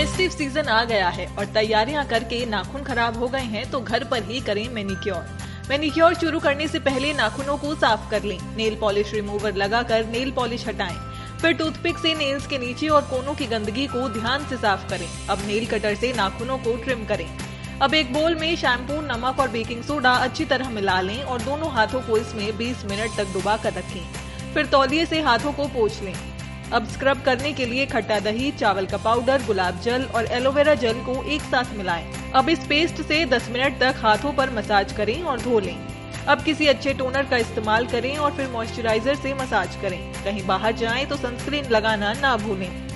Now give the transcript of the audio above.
Festive season आ गया है और तैयारियाँ करके नाखून खराब हो गए हैं तो घर पर ही करें मेनिक्योर मेनिक्योर शुरू करने से पहले नाखूनों को साफ़ कर लें। नेल पॉलिश रिमूवर लगाकर नेल पॉलिश हटाएँ। फिर टूथपिक से नेल्स के नीचे और कोनों की गंदगी को ध्यान से साफ़ करें। अब नेल कटर से नाखूनों को ट्रिम करें। अब एक बोल में शैम्पू नमक और बेकिंग सोडा अच्छी तरह मिला लें और दोनों हाथों को इसमें 20 मिनट तक डुबा कर रखें। फिर तौलिए से हाथों को पोछ लें। अब स्क्रब करने के लिए खट्टा दही, चावल का पाउडर गुलाब जल और एलोवेरा जल को एक साथ मिलाएँ। अब इस पेस्ट से 10 मिनट तक हाथों पर मसाज करें और धो लें। अब किसी अच्छे टोनर का इस्तेमाल करें और फिर मॉइस्चराइजर से मसाज करें। कहीं बाहर जाएँ तो सनस्क्रीन लगाना ना भूलें।